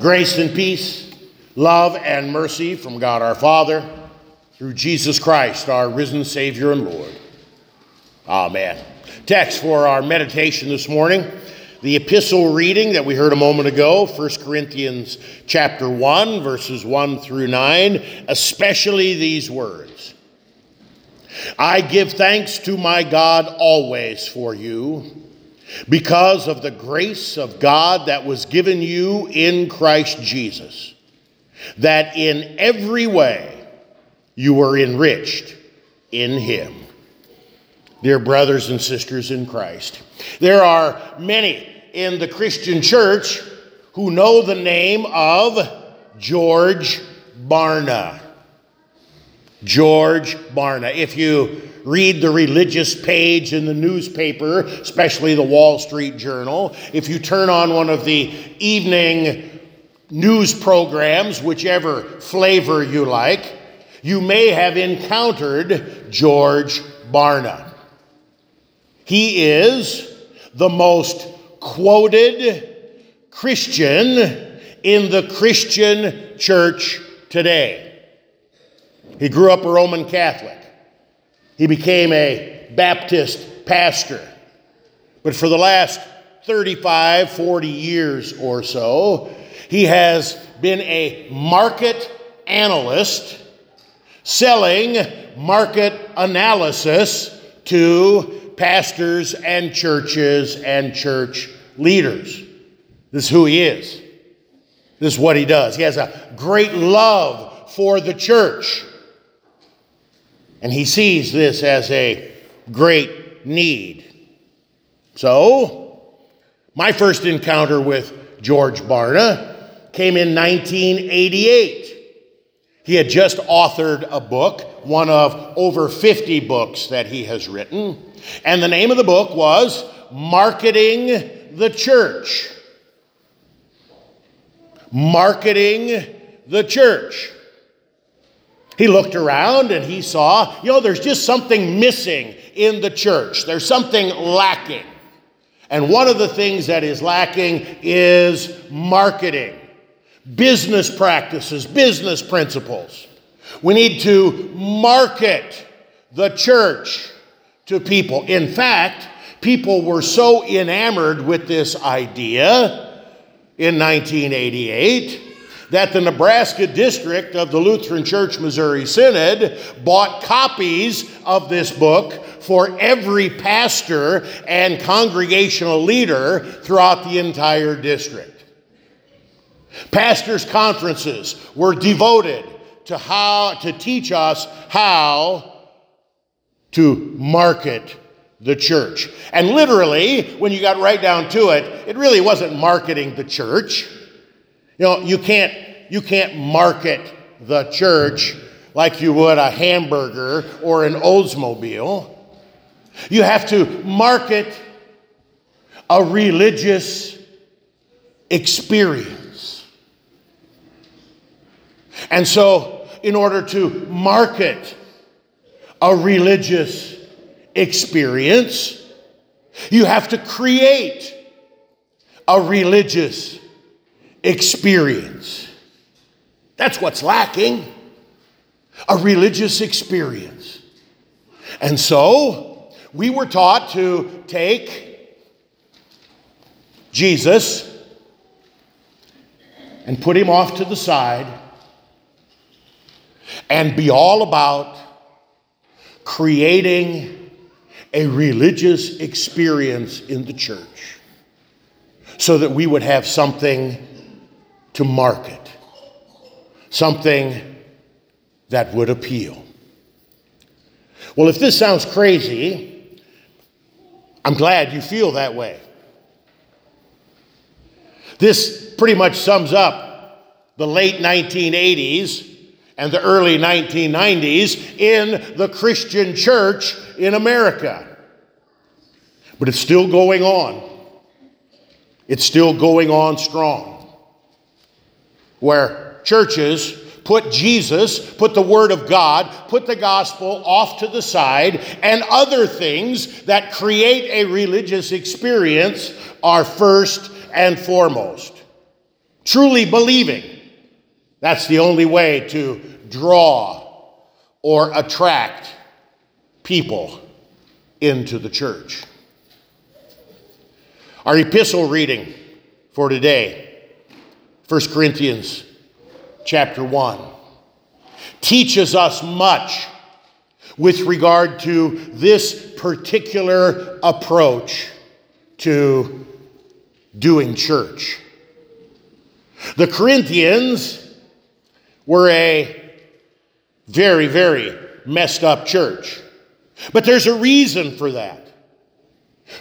Grace and peace, love and mercy from God our Father through Jesus Christ, our risen Savior and Lord. Amen. Text for our meditation this morning the epistle reading that we heard a moment ago 1 corinthians chapter 1 verses 1 through 9 especially these words i give thanks to my god always for you because of the grace of God that was given you in Christ Jesus, that in every way you were enriched in Him. Dear brothers and sisters in Christ, there are many in the Christian church who know the name of George Barna. George Barna. If you read the religious page in the newspaper, especially the Wall Street Journal, if you turn on one of the evening news programs, whichever flavor you like, you may have encountered George Barna. He is the most quoted Christian in the Christian church today. He grew up a Roman Catholic. He became a Baptist pastor. But for the last 35, 40 years or so, he has been a market analyst selling market analysis to pastors and churches and church leaders. This is who he is. This is what he does. He has a great love for the church. And he sees this as a great need. So, my first encounter with George Barna came in 1988. He had just authored a book, one of over 50 books that he has written. And the name of the book was Marketing the Church. Marketing the Church. He looked around and he saw, you know, there's just something missing in the church. There's something lacking. And one of the things that is lacking is marketing, business practices, business principles. We need to market the church to people. In fact, people were so enamored with this idea in 1988 that the Nebraska district of the Lutheran Church Missouri Synod bought copies of this book for every pastor and congregational leader throughout the entire district. Pastors' conferences were devoted to how to teach us how to market the church. And literally, when you got right down to it, it really wasn't marketing the church. You know, you can't, you can't market the church like you would a hamburger or an Oldsmobile. You have to market a religious experience. And so, in order to market a religious experience, you have to create a religious experience. That's what's lacking a religious experience. And so we were taught to take Jesus and put him off to the side and be all about creating a religious experience in the church so that we would have something to market, something that would appeal. Well, if this sounds crazy, I'm glad you feel that way. This pretty much sums up the late 1980s and the early 1990s in the Christian church in America. But it's still going on. It's still going on strong where churches put Jesus, put the Word of God, put the gospel off to the side, and other things that create a religious experience are first and foremost. truly believing. That's the only way to draw or attract people into the church. Our epistle reading for today, 1 Corinthians chapter 1, teaches us much with regard to this particular approach to doing church. The Corinthians were a very, very messed up church. But there's a reason for that.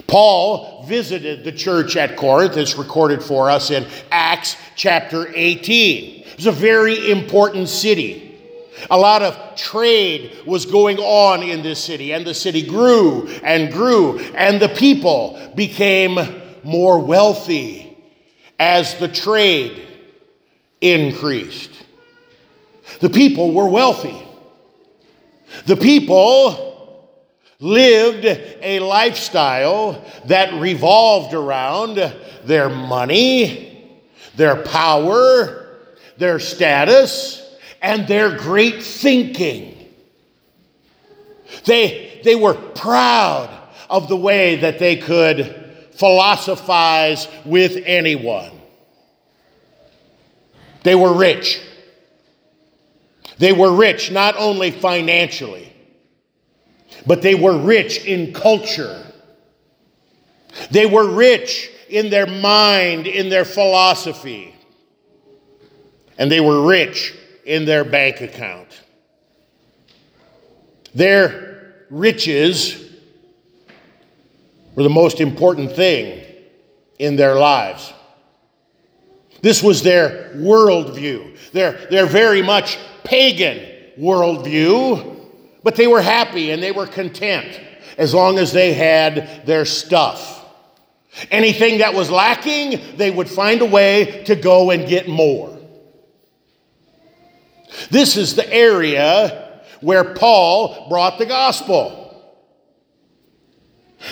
Paul visited the church at Corinth. It's recorded for us in Acts chapter 18. It was a very important city. A lot of trade was going on in this city, and the city grew and grew, and the people became more wealthy as the trade increased. The people were wealthy. The people lived a lifestyle that revolved around their money, their power, their status, and their great thinking. They, they were proud of the way that they could philosophize with anyone. They were rich. They were rich not only financially, but they were rich in culture. They were rich in their mind, in their philosophy. And they were rich in their bank account. Their riches were the most important thing in their lives. This was their worldview, their, their very much pagan worldview, but they were happy and they were content as long as they had their stuff. Anything that was lacking, they would find a way to go and get more. This is the area where Paul brought the gospel.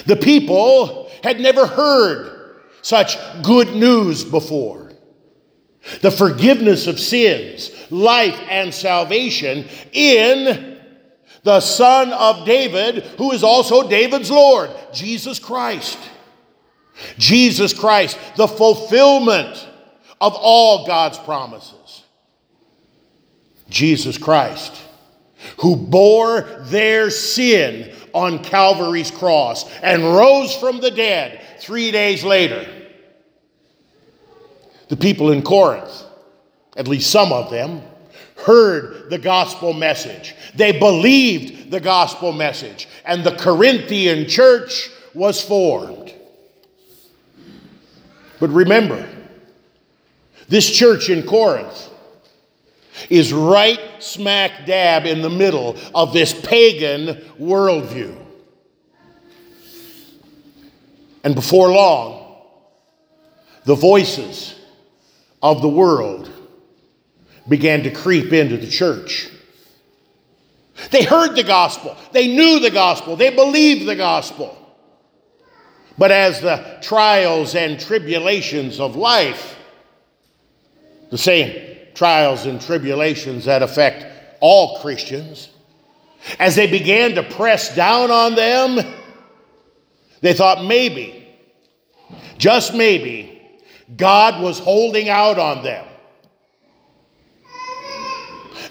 The people had never heard such good news before. The forgiveness of sins, life, and salvation in the Son of David, who is also David's Lord, Jesus Christ. Jesus Christ, the fulfillment of all God's promises. Jesus Christ, who bore their sin on Calvary's cross and rose from the dead three days later. The people in Corinth, at least some of them, heard the gospel message. They believed the gospel message, and the Corinthian church was formed. But remember, this church in Corinth is right smack dab in the middle of this pagan worldview. And before long, the voices of the world began to creep into the church. They heard the gospel, they knew the gospel, they believed the gospel. But as the trials and tribulations of life, the same trials and tribulations that affect all Christians, as they began to press down on them, they thought maybe, just maybe, God was holding out on them.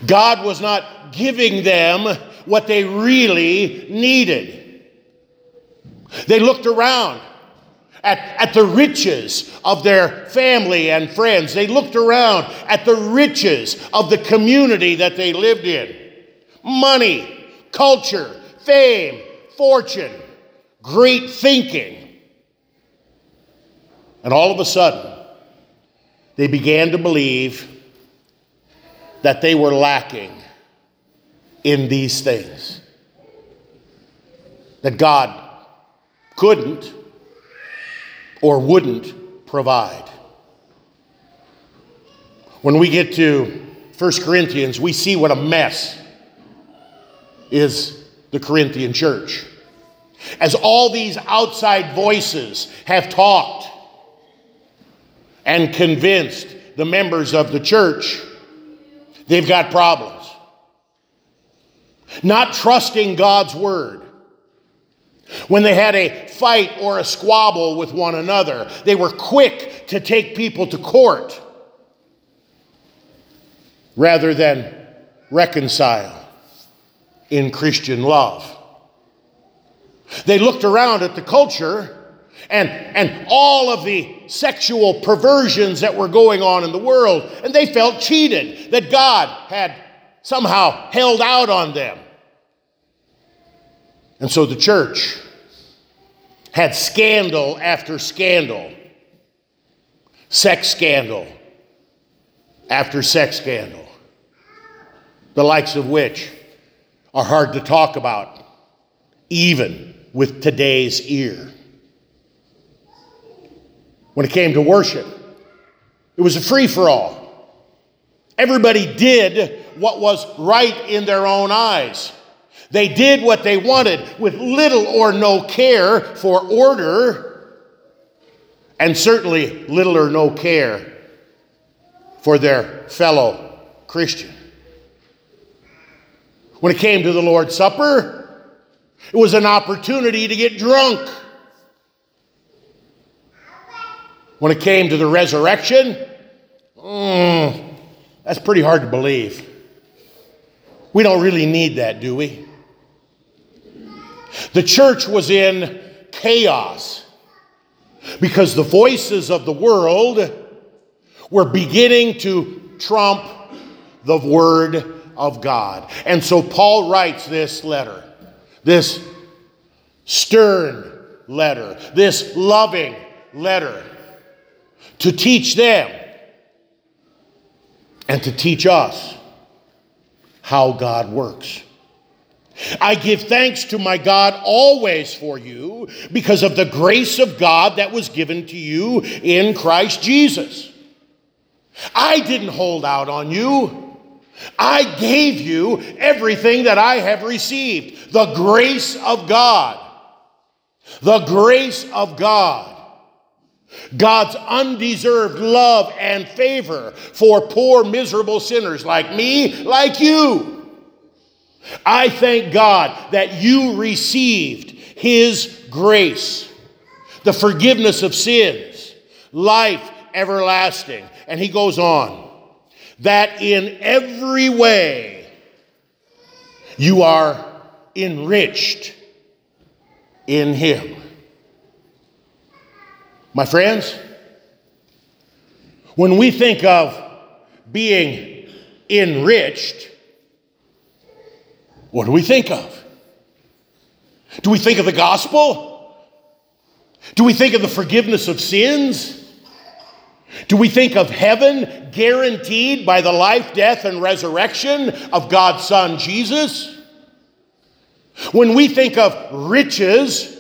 God was not giving them what they really needed. They looked around at, at the riches of their family and friends. They looked around at the riches of the community that they lived in money, culture, fame, fortune, great thinking. And all of a sudden, they began to believe that they were lacking in these things. That God couldn't or wouldn't provide. When we get to 1 Corinthians, we see what a mess is the Corinthian church. As all these outside voices have talked and convinced the members of the church, they've got problems. Not trusting God's word. When they had a fight or a squabble with one another, they were quick to take people to court rather than reconcile in Christian love. They looked around at the culture and, and all of the sexual perversions that were going on in the world, and they felt cheated that God had somehow held out on them. And so the church had scandal after scandal, sex scandal after sex scandal, the likes of which are hard to talk about, even with today's ear. When it came to worship, it was a free for all. Everybody did what was right in their own eyes. They did what they wanted with little or no care for order, and certainly little or no care for their fellow Christian. When it came to the Lord's Supper, it was an opportunity to get drunk. When it came to the resurrection, mm, that's pretty hard to believe. We don't really need that, do we? The church was in chaos because the voices of the world were beginning to trump the Word of God. And so Paul writes this letter, this stern letter, this loving letter to teach them and to teach us how God works. I give thanks to my God always for you because of the grace of God that was given to you in Christ Jesus. I didn't hold out on you. I gave you everything that I have received the grace of God. The grace of God. God's undeserved love and favor for poor, miserable sinners like me, like you. I thank God that you received His grace, the forgiveness of sins, life everlasting. And He goes on, that in every way you are enriched in Him. My friends, when we think of being enriched, what do we think of? Do we think of the gospel? Do we think of the forgiveness of sins? Do we think of heaven guaranteed by the life, death, and resurrection of God's Son Jesus? When we think of riches,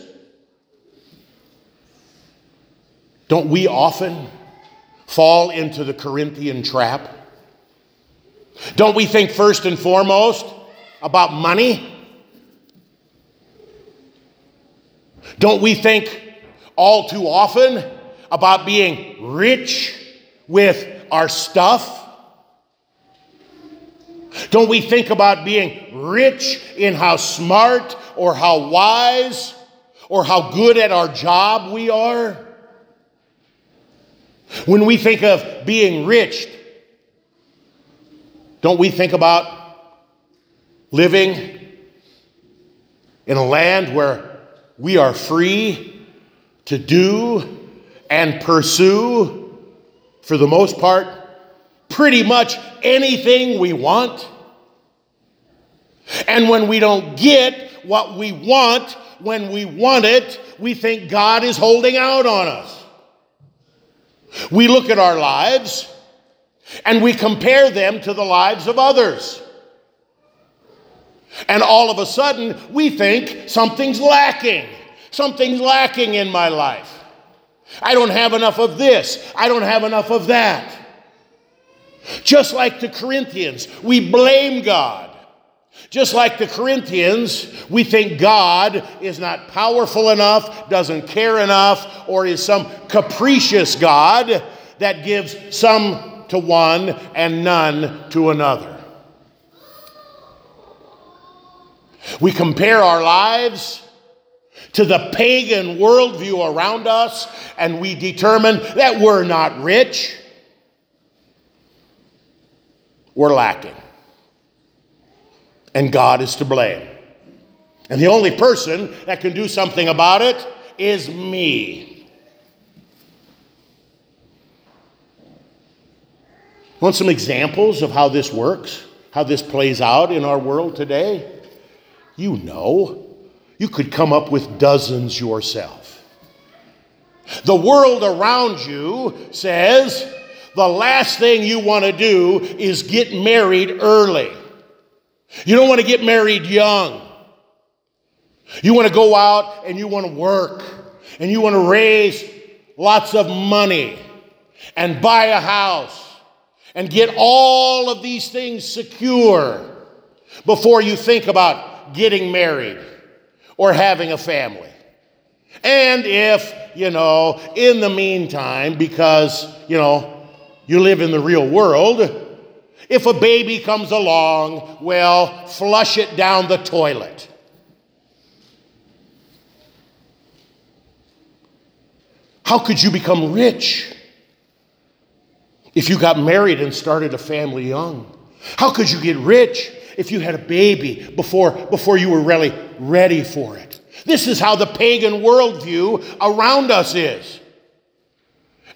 Don't we often fall into the Corinthian trap? Don't we think first and foremost about money? Don't we think all too often about being rich with our stuff? Don't we think about being rich in how smart or how wise or how good at our job we are? When we think of being rich, don't we think about living in a land where we are free to do and pursue, for the most part, pretty much anything we want? And when we don't get what we want when we want it, we think God is holding out on us. We look at our lives and we compare them to the lives of others. And all of a sudden, we think something's lacking. Something's lacking in my life. I don't have enough of this. I don't have enough of that. Just like the Corinthians, we blame God. Just like the Corinthians, we think God is not powerful enough, doesn't care enough, or is some capricious God that gives some to one and none to another. We compare our lives to the pagan worldview around us, and we determine that we're not rich, we're lacking. And God is to blame. And the only person that can do something about it is me. Want some examples of how this works? How this plays out in our world today? You know. You could come up with dozens yourself. The world around you says the last thing you want to do is get married early. You don't want to get married young. You want to go out and you want to work and you want to raise lots of money and buy a house and get all of these things secure before you think about getting married or having a family. And if, you know, in the meantime, because, you know, you live in the real world, if a baby comes along, well, flush it down the toilet. How could you become rich if you got married and started a family young? How could you get rich if you had a baby before, before you were really ready for it? This is how the pagan worldview around us is.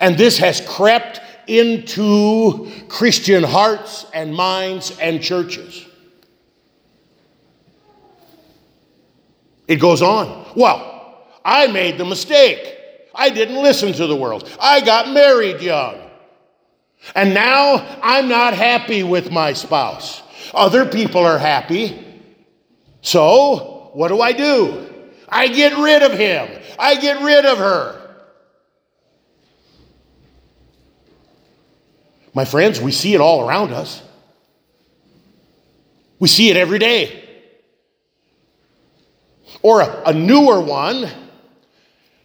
And this has crept into Christian hearts and minds and churches. It goes on. Well, I made the mistake. I didn't listen to the world. I got married young. And now I'm not happy with my spouse. Other people are happy. So, what do I do? I get rid of him. I get rid of her. My friends, we see it all around us. We see it every day. Or a, a newer one,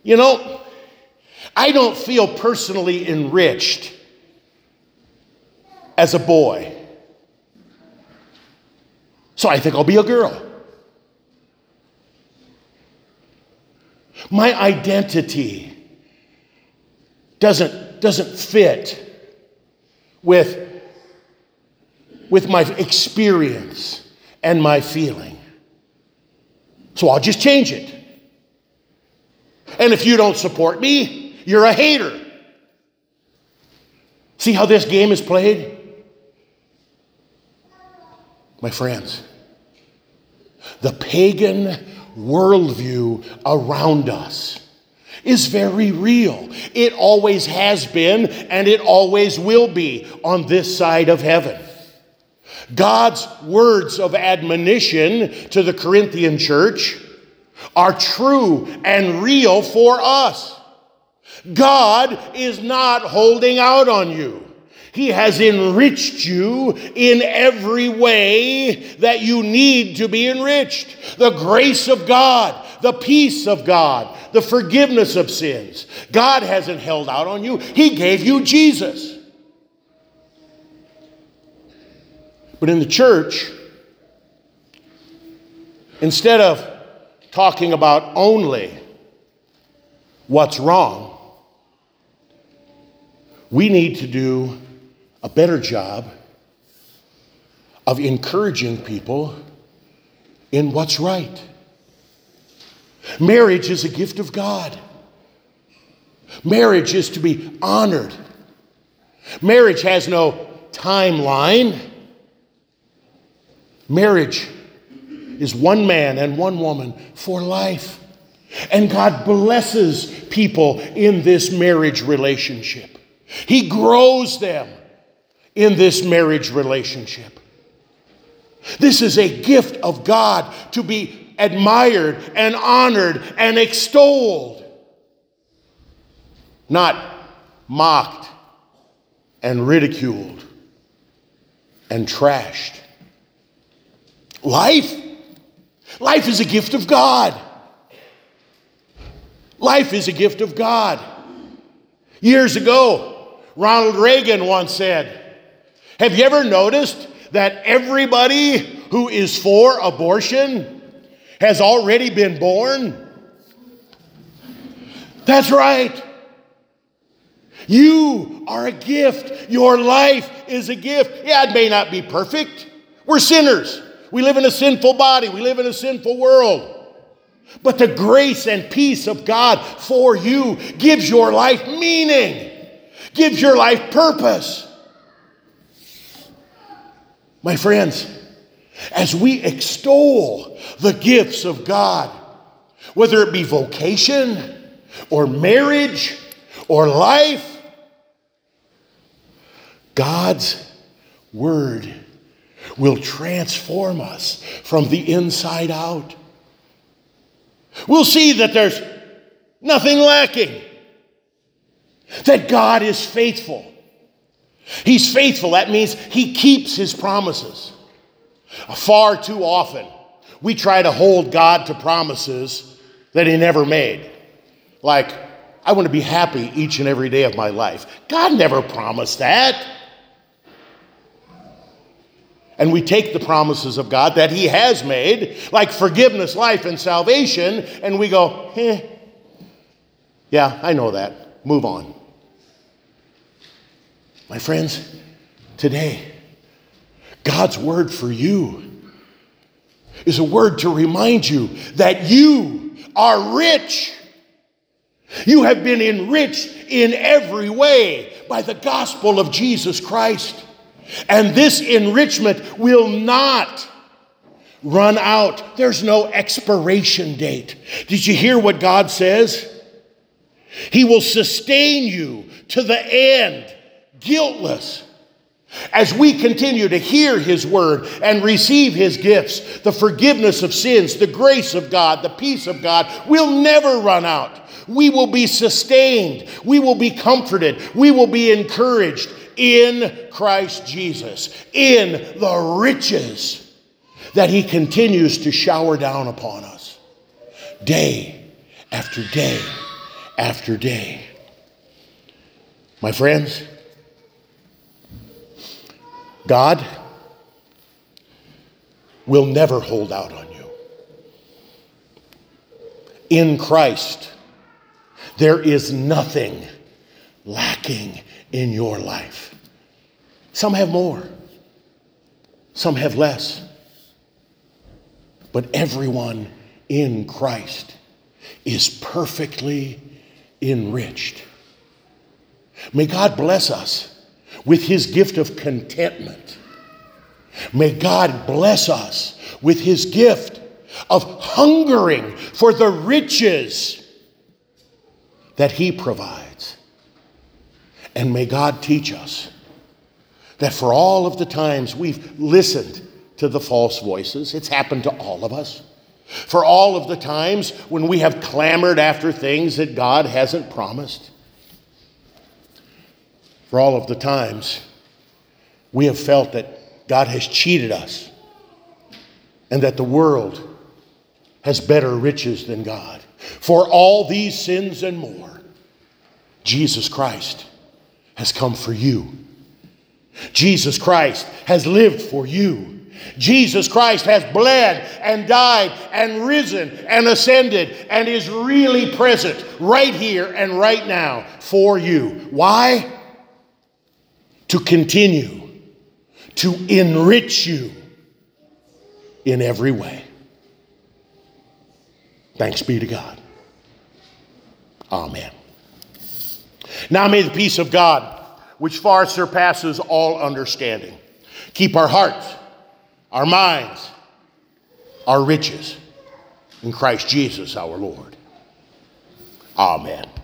you know, I don't feel personally enriched as a boy. So I think I'll be a girl. My identity doesn't, doesn't fit with, with my experience and my feeling. So I'll just change it. And if you don't support me, you're a hater. See how this game is played? My friends, the pagan worldview around us is very real. It always has been, and it always will be on this side of heaven. God's words of admonition to the Corinthian church are true and real for us. God is not holding out on you. He has enriched you in every way that you need to be enriched. The grace of God, the peace of God, the forgiveness of sins. God hasn't held out on you, He gave you Jesus. But in the church, instead of talking about only what's wrong, we need to do a better job of encouraging people in what's right. Marriage is a gift of God. Marriage is to be honored. Marriage has no timeline. Marriage is one man and one woman for life. And God blesses people in this marriage relationship. He grows them in this marriage relationship. This is a gift of God to be admired and honored and extolled, not mocked and ridiculed and trashed. Life, life is a gift of God. Life is a gift of God. Years ago, Ronald Reagan once said, Have you ever noticed that everybody who is for abortion has already been born? That's right. You are a gift. Your life is a gift. Yeah, it may not be perfect. We're sinners. We live in a sinful body, we live in a sinful world. But the grace and peace of God for you gives your life meaning, gives your life purpose. My friends, as we extol the gifts of God, whether it be vocation or marriage or life, God's Word will transform us from the inside out. We'll see that there's nothing lacking, that God is faithful. He's faithful. That means He keeps His promises. Far too often, we try to hold God to promises that He never made. Like, I want to be happy each and every day of my life. God never promised that. And we take the promises of God that He has made, like forgiveness, life, and salvation, and we go, eh, yeah, I know that. Move on. My friends, today, God's word for you is a word to remind you that you are rich. You have been enriched in every way by the gospel of Jesus Christ. And this enrichment will not run out. There's no expiration date. Did you hear what God says? He will sustain you to the end, guiltless. As we continue to hear His word and receive His gifts, the forgiveness of sins, the grace of God, the peace of God will never run out. We will be sustained. We will be comforted. We will be encouraged in Christ Jesus, in the riches that He continues to shower down upon us day after day after day. My friends, God will never hold out on you. In Christ, there is nothing lacking in your life. Some have more, some have less. But everyone in Christ is perfectly enriched. May God bless us with his gift of contentment. May God bless us with his gift of hungering for the riches that he provides. And may God teach us that for all of the times we've listened to the false voices, it's happened to all of us. For all of the times when we have clamored after things that God hasn't promised. For all of the times we have felt that God has cheated us and that the world has better riches than God. For all these sins and more, Jesus Christ has come for you. Jesus Christ has lived for you. Jesus Christ has bled and died and risen and ascended and is really present right here and right now for you. Why? To continue to enrich you in every way. Thanks be to God. Amen. Now may the peace of God, which far surpasses all understanding, keep our hearts, our minds, our riches in Christ Jesus our Lord. Amen.